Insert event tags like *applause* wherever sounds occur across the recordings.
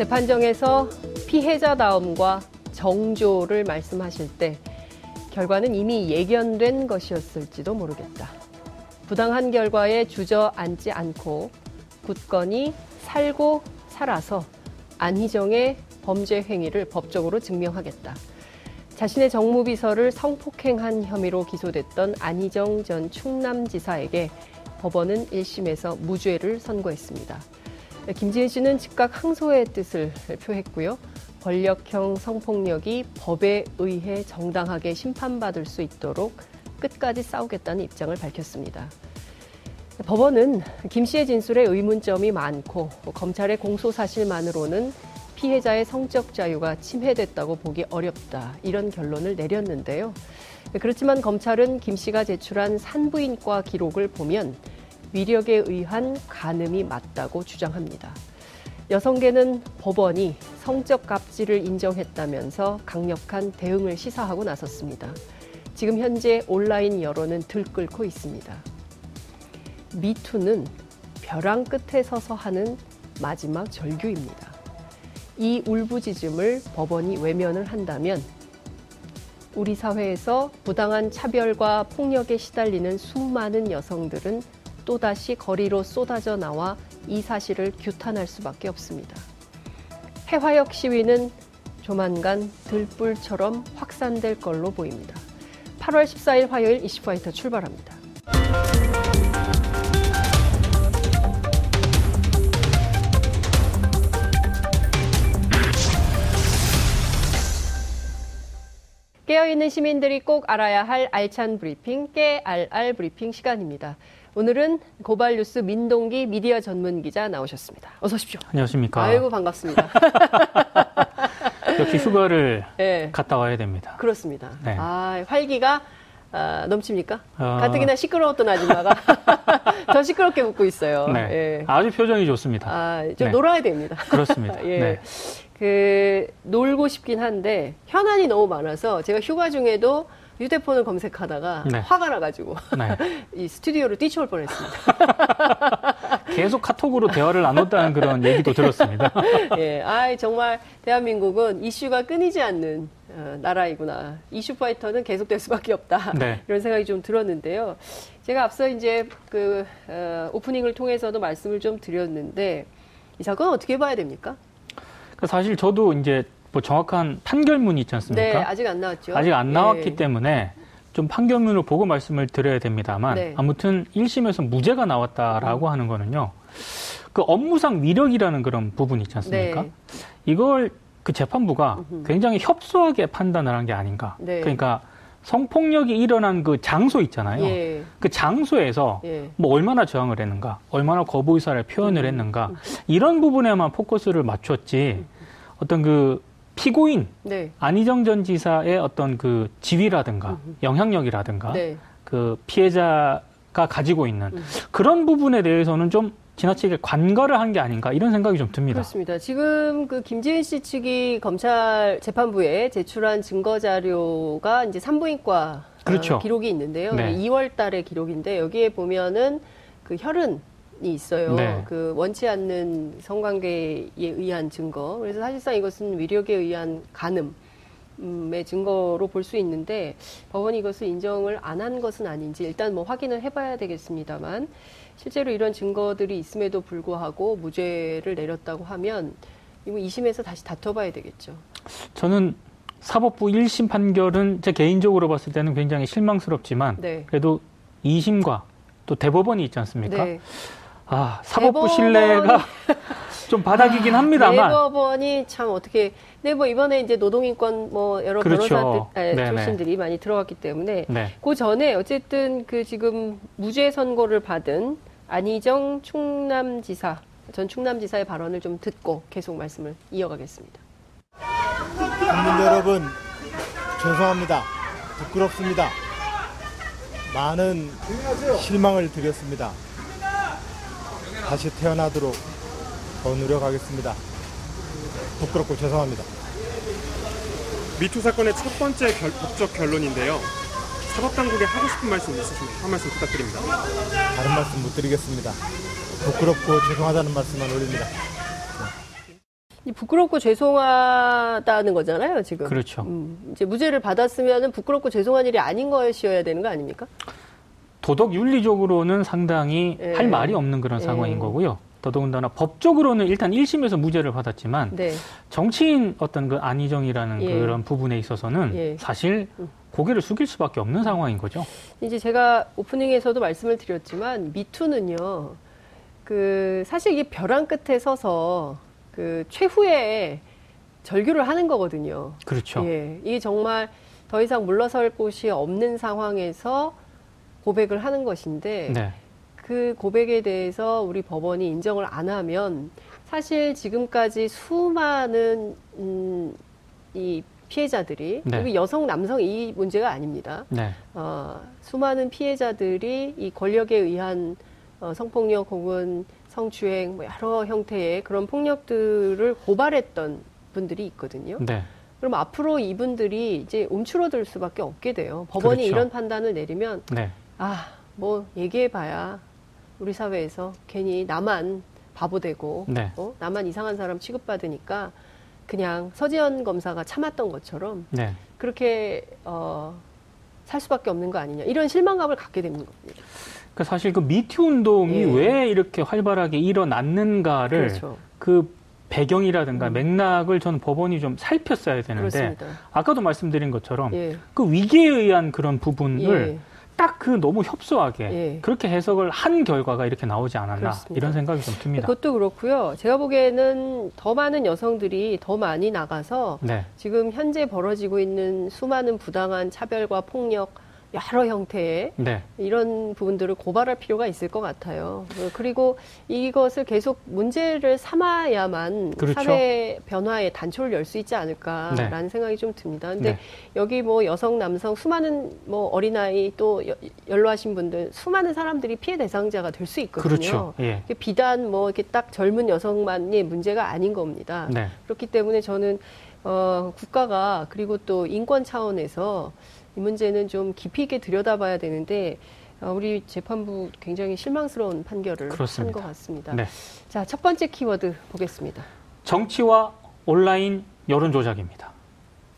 재판정에서 피해자다움과 정조를 말씀하실 때 결과는 이미 예견된 것이었을지도 모르겠다. 부당한 결과에 주저앉지 않고 굳건히 살고 살아서 안희정의 범죄 행위를 법적으로 증명하겠다. 자신의 정무비서를 성폭행한 혐의로 기소됐던 안희정 전 충남지사에게 법원은 1심에서 무죄를 선고했습니다. 김지혜 씨는 즉각 항소의 뜻을 표했고요. 권력형 성폭력이 법에 의해 정당하게 심판받을 수 있도록 끝까지 싸우겠다는 입장을 밝혔습니다. 법원은 김 씨의 진술에 의문점이 많고 검찰의 공소 사실만으로는 피해자의 성적 자유가 침해됐다고 보기 어렵다 이런 결론을 내렸는데요. 그렇지만 검찰은 김 씨가 제출한 산부인과 기록을 보면 위력에 의한 간음이 맞다고 주장합니다. 여성계는 법원이 성적 갑질을 인정했다면서 강력한 대응을 시사하고 나섰습니다. 지금 현재 온라인 여론은 들끓고 있습니다. 미투는 벼랑 끝에 서서 하는 마지막 절규입니다. 이 울부짖음을 법원이 외면을 한다면 우리 사회에서 부당한 차별과 폭력에 시달리는 수많은 여성들은 또다시 거리로 쏟아져 나와 이 사실을 규탄할 수밖에 없습니다. 해화역 시위는 조만간 들불처럼 확산될 걸로 보입니다. 8월 14일 화요일 이슈파이터 출발합니다. 깨어있는 시민들이 꼭 알아야 할 알찬 브리핑, 깨알알 브리핑 시간입니다. 오늘은 고발뉴스 민동기 미디어 전문 기자 나오셨습니다. 어서 오십시오. 안녕하십니까. 아이고 반갑습니다. *laughs* 역시 휴가를 네. 갔다 와야 됩니다. 그렇습니다. 네. 아, 활기가 아, 넘칩니까? 어... 가뜩이나 시끄러웠던 아줌마가 *laughs* 더 시끄럽게 웃고 있어요. 네. 예. 아주 표정이 좋습니다. 아, 좀 네. 놀아야 됩니다. 그렇습니다. *laughs* 예. 네. 그 놀고 싶긴 한데 현안이 너무 많아서 제가 휴가 중에도 휴대폰을 검색하다가 네. 화가 나가지고 네. *laughs* 이 스튜디오를 뛰쳐올 뻔했습니다. *laughs* 계속 카톡으로 대화를 나눴다는 그런 얘기도 들었습니다. *laughs* 예, 아 정말 대한민국은 이슈가 끊이지 않는 어, 나라이구나. 이슈 파이터는 계속될 수밖에 없다. 네. 이런 생각이 좀 들었는데요. 제가 앞서 이제 그 어, 오프닝을 통해서도 말씀을 좀 드렸는데 이 사건 어떻게 봐야 됩니까? 그 사실 저도 이제 뭐 정확한 판결문이 있지 않습니까? 네, 아직 안 나왔죠. 아직 안 나왔기 네. 때문에 좀 판결문을 보고 말씀을 드려야 됩니다만 네. 아무튼 1심에서 무죄가 나왔다라고 음. 하는 거는요. 그 업무상 위력이라는 그런 부분이 있지 않습니까? 네. 이걸 그 재판부가 굉장히 협소하게 판단을 한 게 아닌가. 네. 그러니까 성폭력이 일어난 그 장소 있잖아요. 예. 그 장소에서 예. 뭐 얼마나 저항을 했는가, 얼마나 거부 의사를 표현을 음. 했는가 음. 이런 부분에만 포커스를 맞췄지 어떤 그 피고인 네. 안희정 전 지사의 어떤 그 지위라든가. 영향력이라든가 네. 그 피해자가 가지고 있는 음. 그런 부분에 대해서는 좀 지나치게 관가를 한 게 아닌가 이런 생각이 좀 듭니다. 그렇습니다. 지금 그 김지은 씨 측이 검찰 재판부에 제출한 증거 자료가 이제 산부인과 그렇죠. 어, 기록이 있는데요. 네. 2월 달의 기록인데 여기에 보면은 그 혈흔 있어요. 네. 그 원치 않는 성관계에 의한 증거. 그래서 사실상 이것은 위력에 의한 간음 의 증거로 볼 수 있는데 법원이 이것을 인정을 안 한 것은 아닌지 일단 뭐 확인을 해봐야 되겠습니다만 실제로 이런 증거들이 있음에도 불구하고 무죄를 내렸다고 하면 이거 2심에서 다시 다퉈봐야 되겠죠. 저는 사법부 1심 판결은 제 개인적으로 봤을 때는 굉장히 실망스럽지만 네. 그래도 2심과 또 대법원이 있지 않습니까? 네. 아, 사법부. 신뢰가 좀 바닥이긴 아, 합니다만. 대법원이 참 어떻게, 네, 뭐 이번에 이제 노동인권 뭐 여러 그렇죠. 변호사들, 아, 출신들이 많이 들어갔기 때문에. 네. 그 전에 어쨌든 그 지금 무죄 선고를 받은 안희정 충남지사, 전 충남지사의 발언을 좀 듣고 계속 말씀을 이어가겠습니다. 국민 여러분, 죄송합니다. 부끄럽습니다. 많은 실망을 드렸습니다. 다시 태어나도록 더 노력하겠습니다. 부끄럽고 죄송합니다. 미투 사건의 첫 번째 결, 법적 결론인데요. 사법당국에 하고 싶은 말씀 있으시면 한 말씀 부탁드립니다. 다른 말씀 못 드리겠습니다. 부끄럽고 죄송하다는 말씀만 올립니다. 부끄럽고 죄송하다는 거잖아요, 지금. 그렇죠. 음, 이제 무죄를 받았으면 부끄럽고 죄송한 일이 아닌 것이어야 되는 거 아닙니까? 도덕 윤리적으로는 상당히 예. 할 말이 없는 그런 예. 상황인 거고요. 더더군다나 법적으로는 일단 1심에서 무죄를 받았지만 네. 정치인 어떤 그 안희정이라는 예. 그런 부분에 있어서는 예. 사실 음. 고개를 숙일 수밖에 없는 상황인 거죠. 이제 제가 오프닝에서도 말씀을 드렸지만 미투는요. 그 사실 이게 벼랑 끝에 서서 그 최후의 절규를 하는 거거든요. 그렇죠. 예. 이게 정말 더 이상 물러설 곳이 없는 상황에서 고백을 하는 것인데 네. 그 고백에 대해서 우리 법원이 인정을 안 하면 사실 지금까지 수많은 음, 이 피해자들이 네. 그리고 여성 남성 이 문제가 아닙니다. 네. 어, 수많은 피해자들이 이 권력에 의한 어, 성폭력 혹은 성추행 뭐 여러 형태의 그런 폭력들을 고발했던 분들이 있거든요. 네. 그럼 앞으로 이분들이 이제 움츠러들 수밖에 없게 돼요. 법원이 그렇죠. 이런 판단을 내리면 네. 아, 뭐 얘기해봐야 우리 사회에서 괜히 나만 바보 되고 네. 어? 나만 이상한 사람 취급받으니까 그냥 서지현 검사가 참았던 것처럼 네. 그렇게 어, 살 수밖에 없는 거 아니냐 이런 실망감을 갖게 되는 겁니다. 그 사실 그 미투 운동이 예. 왜 이렇게 활발하게 일어났는가를 그렇죠. 그 배경이라든가 음. 맥락을 저는 법원이 좀 살폈어야 되는데 그렇습니다. 아까도 말씀드린 것처럼 예. 그 위기에 의한 그런 부분을 예. 딱 그 너무 협소하게 예. 그렇게 해석을 한 결과가 이렇게 나오지 않았나 그렇습니다. 이런 생각이 좀 듭니다. 그것도 그렇고요. 제가 보기에는 더 많은 여성들이 더 많이 나가서 네. 지금 현재 벌어지고 있는 수많은 부당한 차별과 폭력 여러 형태의 네. 이런 부분들을 고발할 필요가 있을 것 같아요. 그리고 이것을 계속 문제를 삼아야만 그렇죠. 사회 변화의 단초를 열 수 있지 않을까라는 네. 생각이 좀 듭니다. 근데 네. 여기 뭐 여성, 남성, 수많은 뭐 어린아이 또 연로하신 분들 수많은 사람들이 피해 대상자가 될 수 있거든요. 그렇죠. 예. 비단 뭐 이렇게 딱 젊은 여성만의 문제가 아닌 겁니다. 네. 그렇기 때문에 저는 어, 국가가 그리고 또 인권 차원에서 이 문제는 좀 깊이 있게 들여다봐야 되는데 어, 우리 재판부 굉장히 실망스러운 판결을 한 것 같습니다. 네. 자, 첫 번째 키워드 보겠습니다. 정치와 온라인 여론 조작입니다.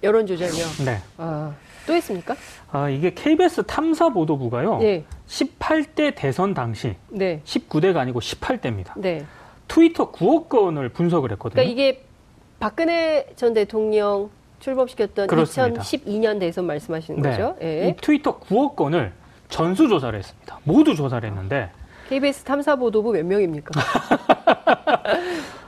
여론 조작이요? 네. 아, 또 했습니까? 아, 이게 KBS 탐사 보도부가요. 네. 18대 대선 당시 네. 19대가 아니고 18대입니다. 네. 트위터 9억 건을 분석을 했거든요. 그러니까 이게 박근혜 전 대통령 출범시켰던 그렇습니다. 2012년 대선 말씀하시는 네. 거죠? 예. 이 트위터 9억 건을 전수 조사를 했습니다. 모두 조사를 했는데 KBS 탐사 보도부 몇 명입니까? *laughs*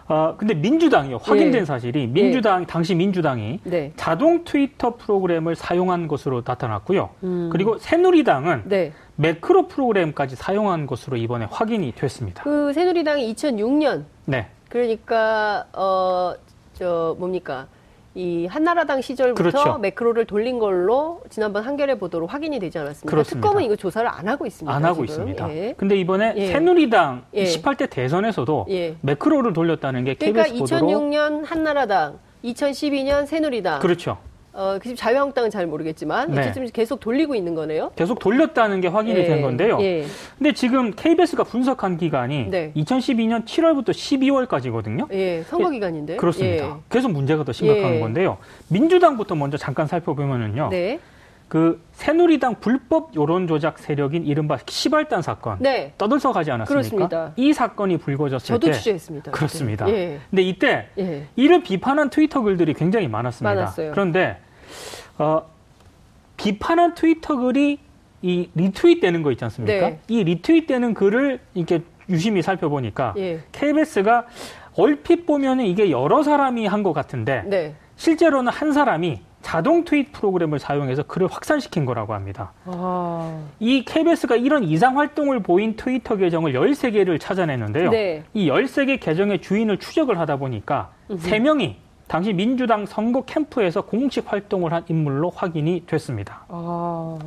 아, 근데 민주당이요. 확인된 예. 사실이 민주당 예. 당시 민주당이 네. 자동 트위터 프로그램을 사용한 것으로 나타났고요. 음. 그리고 새누리당은 네. 매크로 프로그램까지 사용한 것으로 이번에 확인이 됐습니다. 그 새누리당이 2006년 네. 그러니까 어 저 뭡니까? 이 한나라당 시절부터 그렇죠. 매크로를 돌린 걸로 지난번 한겨레 보도로 확인이 되지 않았습니까? 그렇습니다. 특검은 이거 조사를 안 하고 있습니다. 안 하고 지금. 있습니다. 예. 근데 이번에 예. 새누리당 예. 18대 대선에서도 예. 매크로를 돌렸다는 게 그러니까 KBS 보도로 그러니까 2006년 한나라당, 2012년 새누리당. 그렇죠. 어, 그 자유한국당은 잘 모르겠지만 네. 지금 계속 돌리고 있는 거네요. 계속 돌렸다는 게 확인이 예, 된 건데요. 예. 근데 지금 KBS가 분석한 기간이 네. 2012년 7월부터 12월까지거든요. 예, 선거 기간인데. 그렇습니다. 예. 계속 문제가 더 심각한 예. 건데요. 민주당부터 먼저 잠깐 살펴보면은요. 네. 그 새누리당 불법 여론 조작 세력인 이른바 시발단 사건 네. 떠들썩하지 않았습니까? 그렇습니다. 이 사건이 불거졌을 저도 때 저도 취재했습니다. 그렇습니다. 예. 근데 이때 예. 이를 비판한 트위터 글들이 굉장히 많았습니다. 많았어요. 그런데 어, 비판한 트위터 글이 이 리트윗 되는 거 있지 않습니까? 네. 이 리트윗 되는 글을 이렇게 유심히 살펴보니까 예. KBS가 얼핏 보면 이게 여러 사람이 한 것 같은데 네. 실제로는 한 사람이 자동 트윗 프로그램을 사용해서 글을 확산시킨 거라고 합니다. 아... 이 KBS가 이런 이상 활동을 보인 트위터 계정을 13개를 찾아냈는데요. 네. 이 13개 계정의 주인을 추적을 하다 보니까 음흠. 3명이 당시 민주당 선거 캠프에서 공식 활동을 한 인물로 확인이 됐습니다. 아...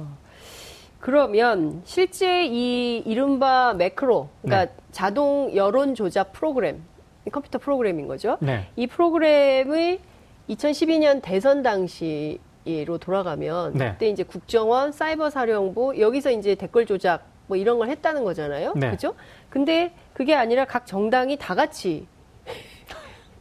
그러면 실제 이 이른바 매크로, 그러니까 네. 자동 여론 조작 프로그램, 컴퓨터 프로그램인 거죠. 네. 이 프로그램을 2012년 대선 당시로 돌아가면 네. 그때 이제 국정원, 사이버사령부 여기서 이제 댓글 조작 뭐 이런 걸 했다는 거잖아요. 네. 그렇죠? 근데 그게 아니라 각 정당이 다 같이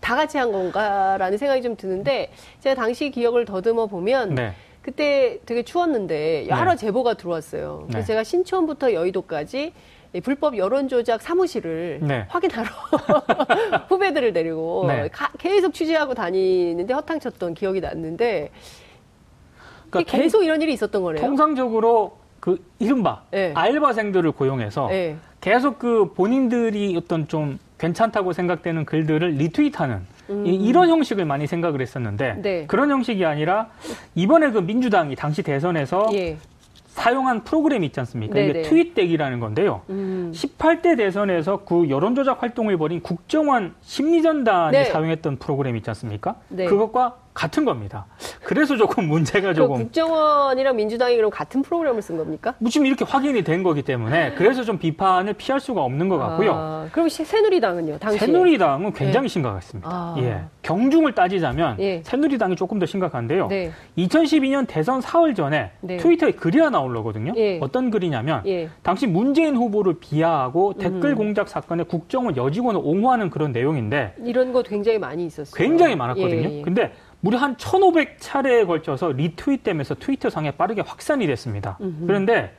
다 같이 한 건가라는 생각이 좀 드는데 제가 당시 기억을 더듬어 보면 네. 그때 되게 추웠는데 여러 네. 제보가 들어왔어요. 그래서 네. 제가 신촌부터 여의도까지 불법 여론 조작 사무실을 네. 확인하러 *laughs* 후배들을 데리고 네. 가, 계속 취재하고 다니는데 허탕쳤던 기억이 났는데 그러니까 계속 이런 일이 있었던 거네요. 통상적으로 그 이른바 네. 알바생들을 고용해서 네. 계속 그 본인들이 어떤 좀 괜찮다고 생각되는 글들을 리트윗하는 음. 이런 형식을 많이 생각을 했었는데 네. 그런 형식이 아니라 이번에 그 민주당이 당시 대선에서 예. 사용한 프로그램이 있지 않습니까? 네네. 이게 트윗덱이라는 건데요. 음. 18대 대선에서 그 여론조작 활동을 벌인 국정원 심리전단이 네. 사용했던 프로그램 있지 않습니까? 네. 그것과 같은 겁니다. 그래서 조금 *laughs* 문제가 조금. 국정원이랑 민주당이 그럼 같은 프로그램을 쓴 겁니까? 뭐 지금 이렇게 확인이 된 거기 때문에 그래서 좀 비판을 피할 수가 없는 것 같고요. 아, 그럼 새누리당은요? 당시 새누리당은 굉장히 네. 심각했습니다. 아. 예. 경중을 따지자면 예. 새누리당이 조금 더 심각한데요. 네. 2012년 대선 사흘 전에 네. 트위터에 글이 하나 올라오거든요. 예. 어떤 글이냐면 예. 당시 문재인 후보를 비하하고 음. 댓글 공작 사건에 국정원 여직원을 옹호하는 그런 내용인데 이런 거 굉장히 많이 있었어요. 굉장히 많았거든요. 예, 예. 근데 무려 한 1,500차례에 걸쳐서 리트윗되면서 트위터상에 빠르게 확산이 됐습니다. 음흠. 그런데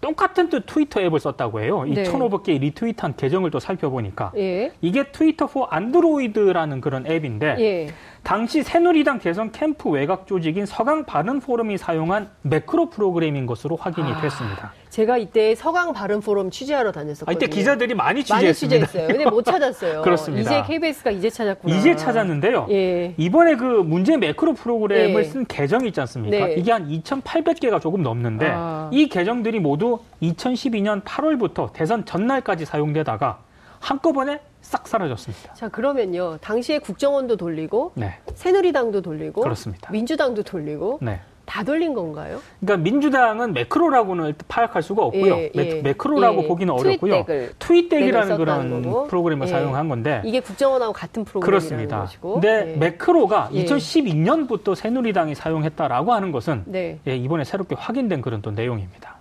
똑같은 또 트위터 앱을 썼다고 해요. 이 네. 1,500개 retweet한 계정을 또 살펴보니까 예. 이게 Twitter for Android라는 그런 앱인데 예. 당시 새누리당 대선 캠프 외곽 조직인 서강 바른 포럼이 사용한 매크로 프로그램인 것으로 확인이 아, 됐습니다. 제가 이때 서강 바른 포럼 취재하러 다녔었거든요. 아, 이때 기자들이 많이 취재했습니다. 많이 취재했어요. 근데 못 찾았어요. *laughs* 그렇습니다. 이제 KBS가 이제 찾았구나. 이제 찾았는데요. 예. 이번에 그 문제 매크로 프로그램을 예. 쓴 계정이 있지 않습니까? 네. 이게 한 2,800개가 조금 넘는데 아. 이 계정들이 모두 2012년 8월부터 대선 전날까지 사용되다가 한꺼번에 싹 사라졌습니다. 자 그러면요 당시에 국정원도 돌리고 네. 새누리당도 돌리고 그렇습니다. 민주당도 돌리고 네. 다 돌린 건가요? 그러니까 민주당은 매크로라고는 파악할 수가 없고요. 예, 예. 매, 크로라고 예. 보기는 어렵고요. 트윗덱이라는 그런 거고. 프로그램을 예. 사용한 건데 이게 국정원하고 같은 프로그램이라는 그렇습니다. 것이고. 근데 예. 매크로가 2012년부터 새누리당이 사용했다라고 하는 것은 네. 예, 이번에 새롭게 확인된 그런 또 내용입니다.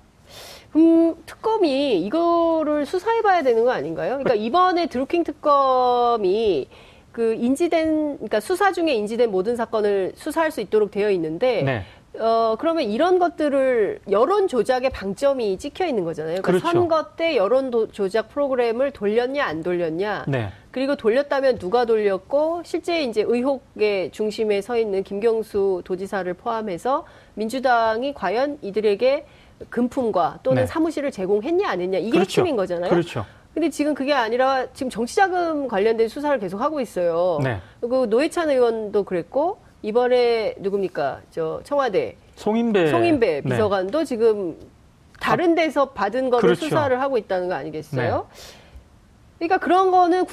음, 특검이 이거를 수사해봐야 되는 거 아닌가요? 그러니까 이번에 드루킹 특검이 그 인지된, 그러니까 수사 중에 인지된 모든 사건을 수사할 수 있도록 되어 있는데, 네. 어, 그러면 이런 것들을 여론 조작의 방점이 찍혀 있는 거잖아요. 그러니까 그렇죠. 선거 때 여론 조작 프로그램을 돌렸냐, 안 돌렸냐. 네. 그리고 돌렸다면 누가 돌렸고, 실제 이제 의혹의 중심에 서 있는 김경수 도지사를 포함해서 민주당이 과연 이들에게 금품과 또는 네. 사무실을 제공했냐 안 했냐 이게 그렇죠. 핵심인 거잖아요. 그렇죠. 근데 지금 그게 아니라 지금 정치자금 관련된 수사를 계속 하고 있어요. 네. 그 노회찬 의원도 그랬고 이번에 누굽니까? 저 청와대 송인배 송인배 네. 비서관도 네. 지금 다른 데서 받은 거를 그렇죠. 수사를 하고 있다는 거 아니겠어요? 네. 그러니까 그런 거는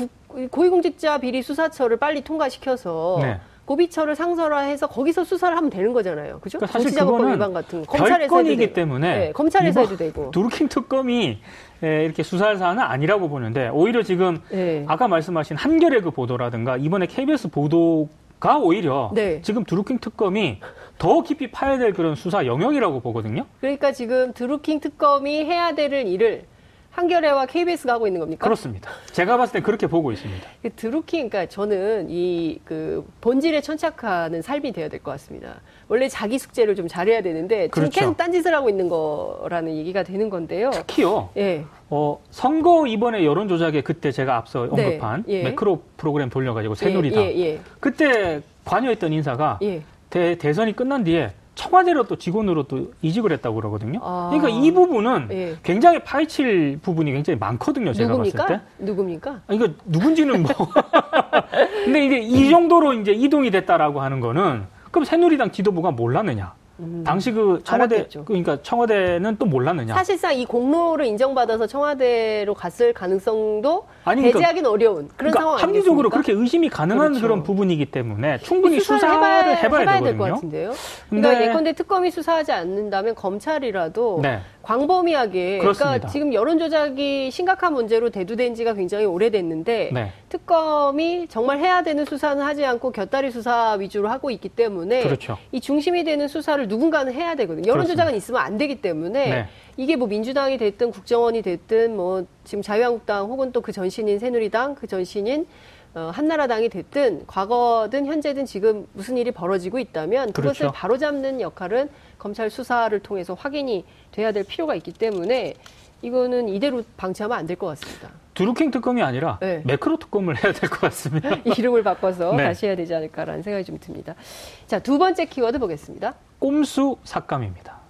고위공직자 비리 수사처를 빨리 통과시켜서 네. 고비처를 상설화해서 거기서 수사를 하면 되는 거잖아요. 그죠? 그러니까 사실 그거는 위반 같은 거. 검찰에서 별건이기 때문에 네, 검찰에서 해도 되고. 두루킹 특검이 예, 이렇게 수사할 사안은 아니라고 보는데 오히려 지금 네. 아까 말씀하신 한겨레 그 보도라든가 이번에 KBS 보도 가 오히려 네. 지금 드루킹 특검이 더 깊이 파야 될 그런 수사 영역이라고 보거든요. 그러니까 지금 드루킹 특검이 해야 될 일을 한겨레와 KBS가 하고 있는 겁니까? 그렇습니다. 제가 봤을 때 그렇게 보고 있습니다. 그 드루킹, 그러니까 저는 이 그 본질에 천착하는 삶이 되어야 될 것 같습니다. 원래 자기 숙제를 좀 잘해야 되는데 그렇죠. 지금 계속 딴짓을 하고 있는 거라는 얘기가 되는 건데요. 특히요. 예. 어, 선거 이번에 여론 조작에 그때 제가 앞서 네. 언급한 네, 예. 매크로 프로그램 돌려가지고 새누리당 예, 예, 예, 그때 관여했던 인사가 예. 대, 대선이 끝난 뒤에 청와대로 또 직원으로 또 이직을 했다고 그러거든요. 아. 그러니까 이 부분은 예. 굉장히 파헤칠 부분이 굉장히 많거든요. 제가 누굽니까? 봤을 때. 누굽니까? 아, 이거 누군지는 뭐. *laughs* 근데 이게 이 정도로 이제 이동이 됐다라고 하는 거는 그럼 새누리당 지도부가 몰랐느냐? 음. 당시 그 청와대 알았겠죠. 그러니까 청와대는 또 몰랐느냐? 사실상 이 공로를 인정받아서 청와대로 갔을 가능성도 아니, 그러니까, 배제하기는 어려운 그런 그러니까 상황 합리적으로 그렇게 의심이 가능한 그렇죠. 그런 부분이기 때문에 충분히 수사를 해봐야, 해봐야, 해봐야 될것 같은데요. 그러니까 예컨대 특검이 수사하지 않는다면 검찰이라도 네. 광범위하게 그러니까 그렇습니다. 그러니까 지금 여론 조작이 심각한 문제로 대두된 지가 굉장히 오래됐는데 네. 특검이 정말 해야 되는 수사는 하지 않고 곁다리 수사 위주로 하고 있기 때문에 그렇죠. 이 중심이 되는 수사를 누군가는 해야 되거든요. 여론 조작은 있으면 안 되기 때문에 네. 이게 뭐 민주당이 됐든 국정원이 됐든 뭐 지금 자유한국당 혹은 또 그 전신인 새누리당 그 전신인 어, 한나라당이 됐든 과거든 현재든 지금 무슨 일이 벌어지고 있다면 그것을 그렇죠. 바로잡는 역할은 검찰 수사를 통해서 확인이 돼야 될 필요가 있기 때문에 이거는 이대로 방치하면 안 될 것 같습니다. 드루킹 특검이 아니라 네. 매크로 특검을 해야 될 것 같습니다. *laughs* 이름을 바꿔서 네. 다시 해야 되지 않을까라는 생각이 좀 듭니다. 자, 두 번째 키워드 보겠습니다. 꼼수 삭감입니다.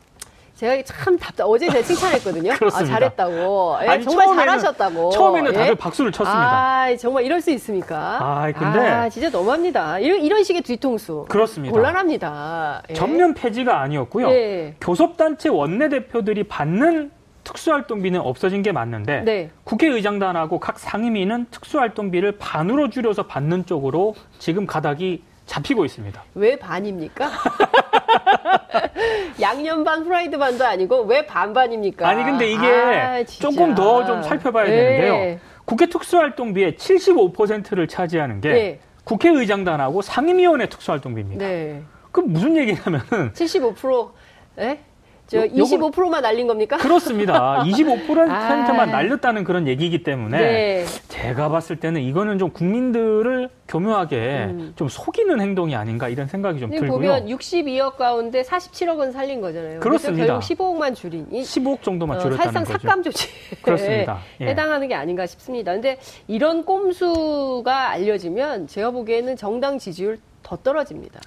제가 참 답답. 어제 제가 칭찬했거든요. 아, 잘했다고. 예, 아니, 정말 처음에는, 잘하셨다고. 처음에는 다들 예? 박수를 쳤습니다. 아, 정말 이럴 수 있습니까? 아, 근데 아, 진짜 너무합니다. 이런, 이런 식의 뒤통수. 그렇습니다. 곤란합니다. 예. 전면 폐지가 아니었고요. 예. 교섭단체 원내대표들이 받는 특수활동비는 없어진 게 맞는데 네. 국회의장단하고 각 상임위는 특수활동비를 반으로 줄여서 받는 쪽으로 지금 가닥이 잡히고 있습니다. 왜 반입니까? *laughs* *laughs* 양념 반, 프라이드 반도 아니고 왜 반반입니까? 아니 근데 이게 아, 조금 더 좀 살펴봐야 네. 되는데요. 국회 특수활동비의 75%를 차지하는 게 네. 국회의장단하고 상임위원회 특수활동비입니다. 네. 그럼 무슨 얘기냐면은 75% 에? 저 25%만 날린 겁니까? 그렇습니다. *laughs* 25%만 아... 날렸다는 그런 얘기이기 때문에 네. 제가 봤을 때는 이거는 좀 국민들을 교묘하게 음. 좀 속이는 행동이 아닌가 이런 생각이 좀 들고요. 보면 62억 가운데 47억은 살린 거잖아요. 그렇습니다. 결국 15억만 줄인 15억 정도만 줄였다는 어, 사실상 거죠. 삭감 조치에 *laughs* 그렇습니다. 예. 해당하는 게 아닌가 싶습니다. 근데 이런 꼼수가 알려지면 제가 보기에는 정당 지지율 더 떨어집니다.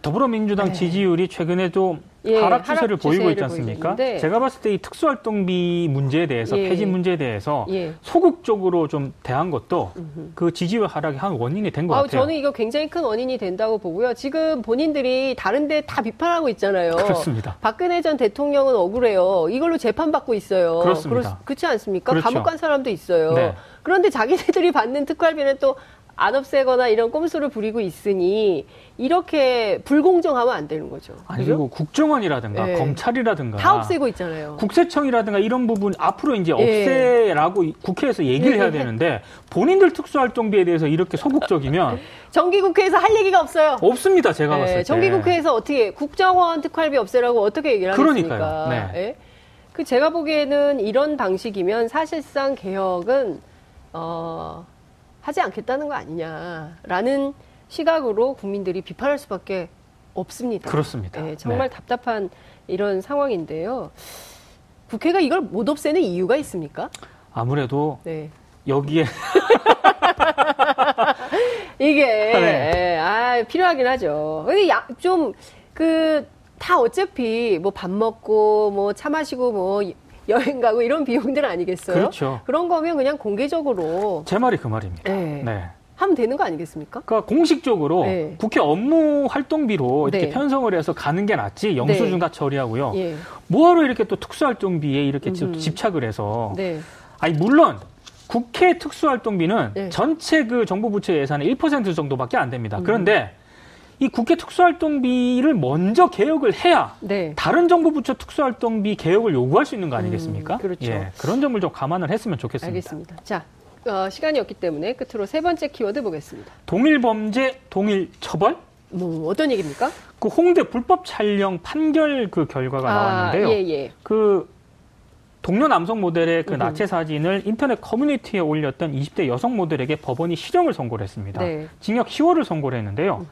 더불어민주당 네. 지지율이 최근에 좀 예, 하락 추세를 보이고 있지 않습니까? 제가 봤을 때 이 특수활동비 문제에 대해서 예. 폐지 문제에 대해서 예. 소극적으로 좀 대한 것도. 그 지지율 하락의 한 원인이 된것 같아요. 저는 이거 굉장히 큰 원인이 된다고 보고요. 지금 본인들이 다른데 다 비판하고 있잖아요. 그렇습니다. 박근혜 전 대통령은 억울해요. 이걸로 재판받고 있어요. 그렇습니다. 그렇, 지 않습니까? 그렇죠. 감옥 간 사람도 있어요. 네. 그런데 자기네들이 받는 특활비는 또 안 없애거나 이런 꼼수를 부리고 있으니 이렇게 불공정하면 안 되는 거죠. 아니 그리고 국정원이라든가 네. 검찰이라든가 다 없애고 있잖아요. 국세청이라든가 이런 부분 앞으로 이제 예. 없애라고 네. 국회에서 얘기를 해야 예. 되는데 본인들 특수활동비에 대해서 이렇게 소극적이면 *laughs* 정기국회에서 할 얘기가 없어요. 없습니다. 제가 네. 봤을 때. 정기국회에서 어떻게 국정원 특활비 없애라고 어떻게 얘기를 하겠습니까? 그러니까요. 네. 예? 그 제가 보기에는 이런 방식이면 사실상 개혁은 어 하지 않겠다는 거 아니냐라는 시각으로 국민들이 비판할 수밖에 없습니다. 그렇습니다. 네, 정말 네. 답답한 이런 상황인데요. 국회가 이걸 못 없애는 이유가 있습니까? 아무래도 네. 여기에 *laughs* 이게 네. 아, 필요하긴 하죠. 근데 좀그 다 어차피 뭐 밥 먹고 뭐 차 마시고 뭐 여행 가고 이런 비용들 아니겠어요? 그렇죠. 그런 거면 그냥 공개적으로 제 말이 그 말입니다. 네. 네. 하면 되는 거 아니겠습니까? 그러니까 공식적으로 네. 국회 업무 활동비로 이렇게 네. 편성을 해서 가는 게 낫지 영수증 네. 다 처리하고요. 예. 뭐하러 이렇게 또 특수활동비에 이렇게 음흠. 집착을 해서 네. 아니 물론 국회 특수활동비는 네. 전체 그 정부 부처 예산의 1% 정도밖에 안 됩니다. 음. 그런데 이 국회 특수활동비를 먼저 개혁을 해야 네. 다른 정부 부처 특수활동비 개혁을 요구할 수 있는 거 아니겠습니까? 음, 그렇죠. 예, 그런 점을 좀 감안을 했으면 좋겠습니다. 알겠습니다. 자, 어, 시간이 없기 때문에 끝으로 세 번째 키워드 보겠습니다. 동일 범죄, 동일 처벌? 뭐 어떤 얘기입니까? 그 홍대 불법 촬영 판결 그 결과가 아, 나왔는데요. 예, 예. 그 동료 남성 모델의 그 음. 나체 사진을 인터넷 커뮤니티에 올렸던 20대 여성 모델에게 법원이 실형을 선고를 했습니다. 네. 징역 10월을 선고를 했는데요.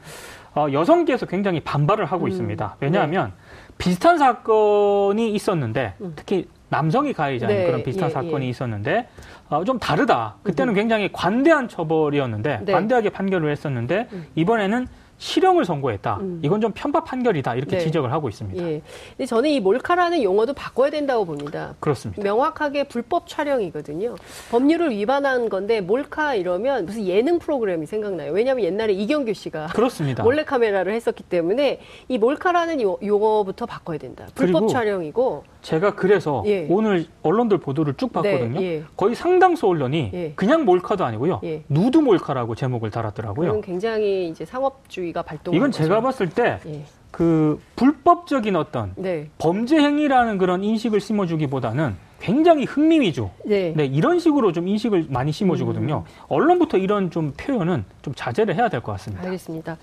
음. 어, 여성계에서 굉장히 반발을 하고 음. 있습니다. 왜냐하면 네. 비슷한 사건이 있었는데 음. 특히 남성이 가해자인 네. 그런 비슷한 예, 사건이 예. 있었는데 어, 좀 다르다. 그때는 음. 굉장히 관대한 처벌이었는데 네. 관대하게 판결을 했었는데 음. 이번에는 실형을 선고했다. 음. 이건 좀 편파 판결이다. 이렇게 네. 지적을 하고 있습니다. 예. 근데 저는 이 몰카라는 용어도 바꿔야 된다고 봅니다. 그렇습니다. 명확하게 불법 촬영이거든요. 법률을 위반한 건데 몰카 이러면 무슨 예능 프로그램이 생각나요. 왜냐하면 옛날에 이경규 씨가 그렇습니다. 몰래 카메라를 했었기 때문에 이 몰카라는 용어부터 바꿔야 된다. 불법 촬영이고 제가 그래서 예. 오늘 언론들 보도를 쭉 봤거든요. 네, 예. 거의 상당수 언론이 예. 그냥 몰카도 아니고요. 예. 누드 몰카라고 제목을 달았더라고요. 굉장히 이제 상업주의 가 발동. 이건 제가 봤을 때그 예. 불법적인 어떤 네. 범죄 행위라는 그런 인식을 심어주기보다는 굉장히 흥미 위주. 네. 네. 이런 식으로 좀 인식을 많이 심어주거든요. 음. 언론부터 이런 좀 표현은 좀 자제를 해야 될 것 같습니다. 알겠습니다.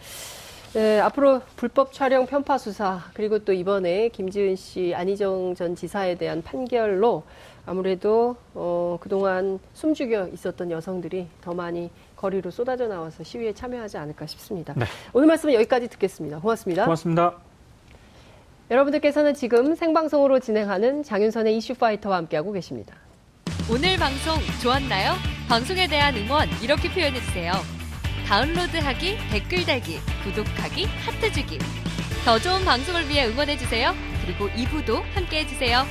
네, 앞으로 불법 촬영 편파 수사 그리고 또 이번에 김지은 씨 안희정 전 지사에 대한 판결로 아무래도 어, 그동안 숨죽여 있었던 여성들이 더 많이 거리로 쏟아져 나와서 시위에 참여하지 않을까 싶습니다. 네. 오늘 말씀은 여기까지 듣겠습니다. 고맙습니다. 고맙습니다. 여러분들께서는 지금 생방송으로 진행하는 장윤선의 이슈 파이터와 함께하고 계십니다. 오늘 방송 좋았나요? 방송에 대한 응원 이렇게 표현해주세요. 다운로드하기, 댓글 달기, 구독하기, 하트 주기. 더 좋은 방송을 위해 응원해주세요. 그리고 2부도 함께 해주세요.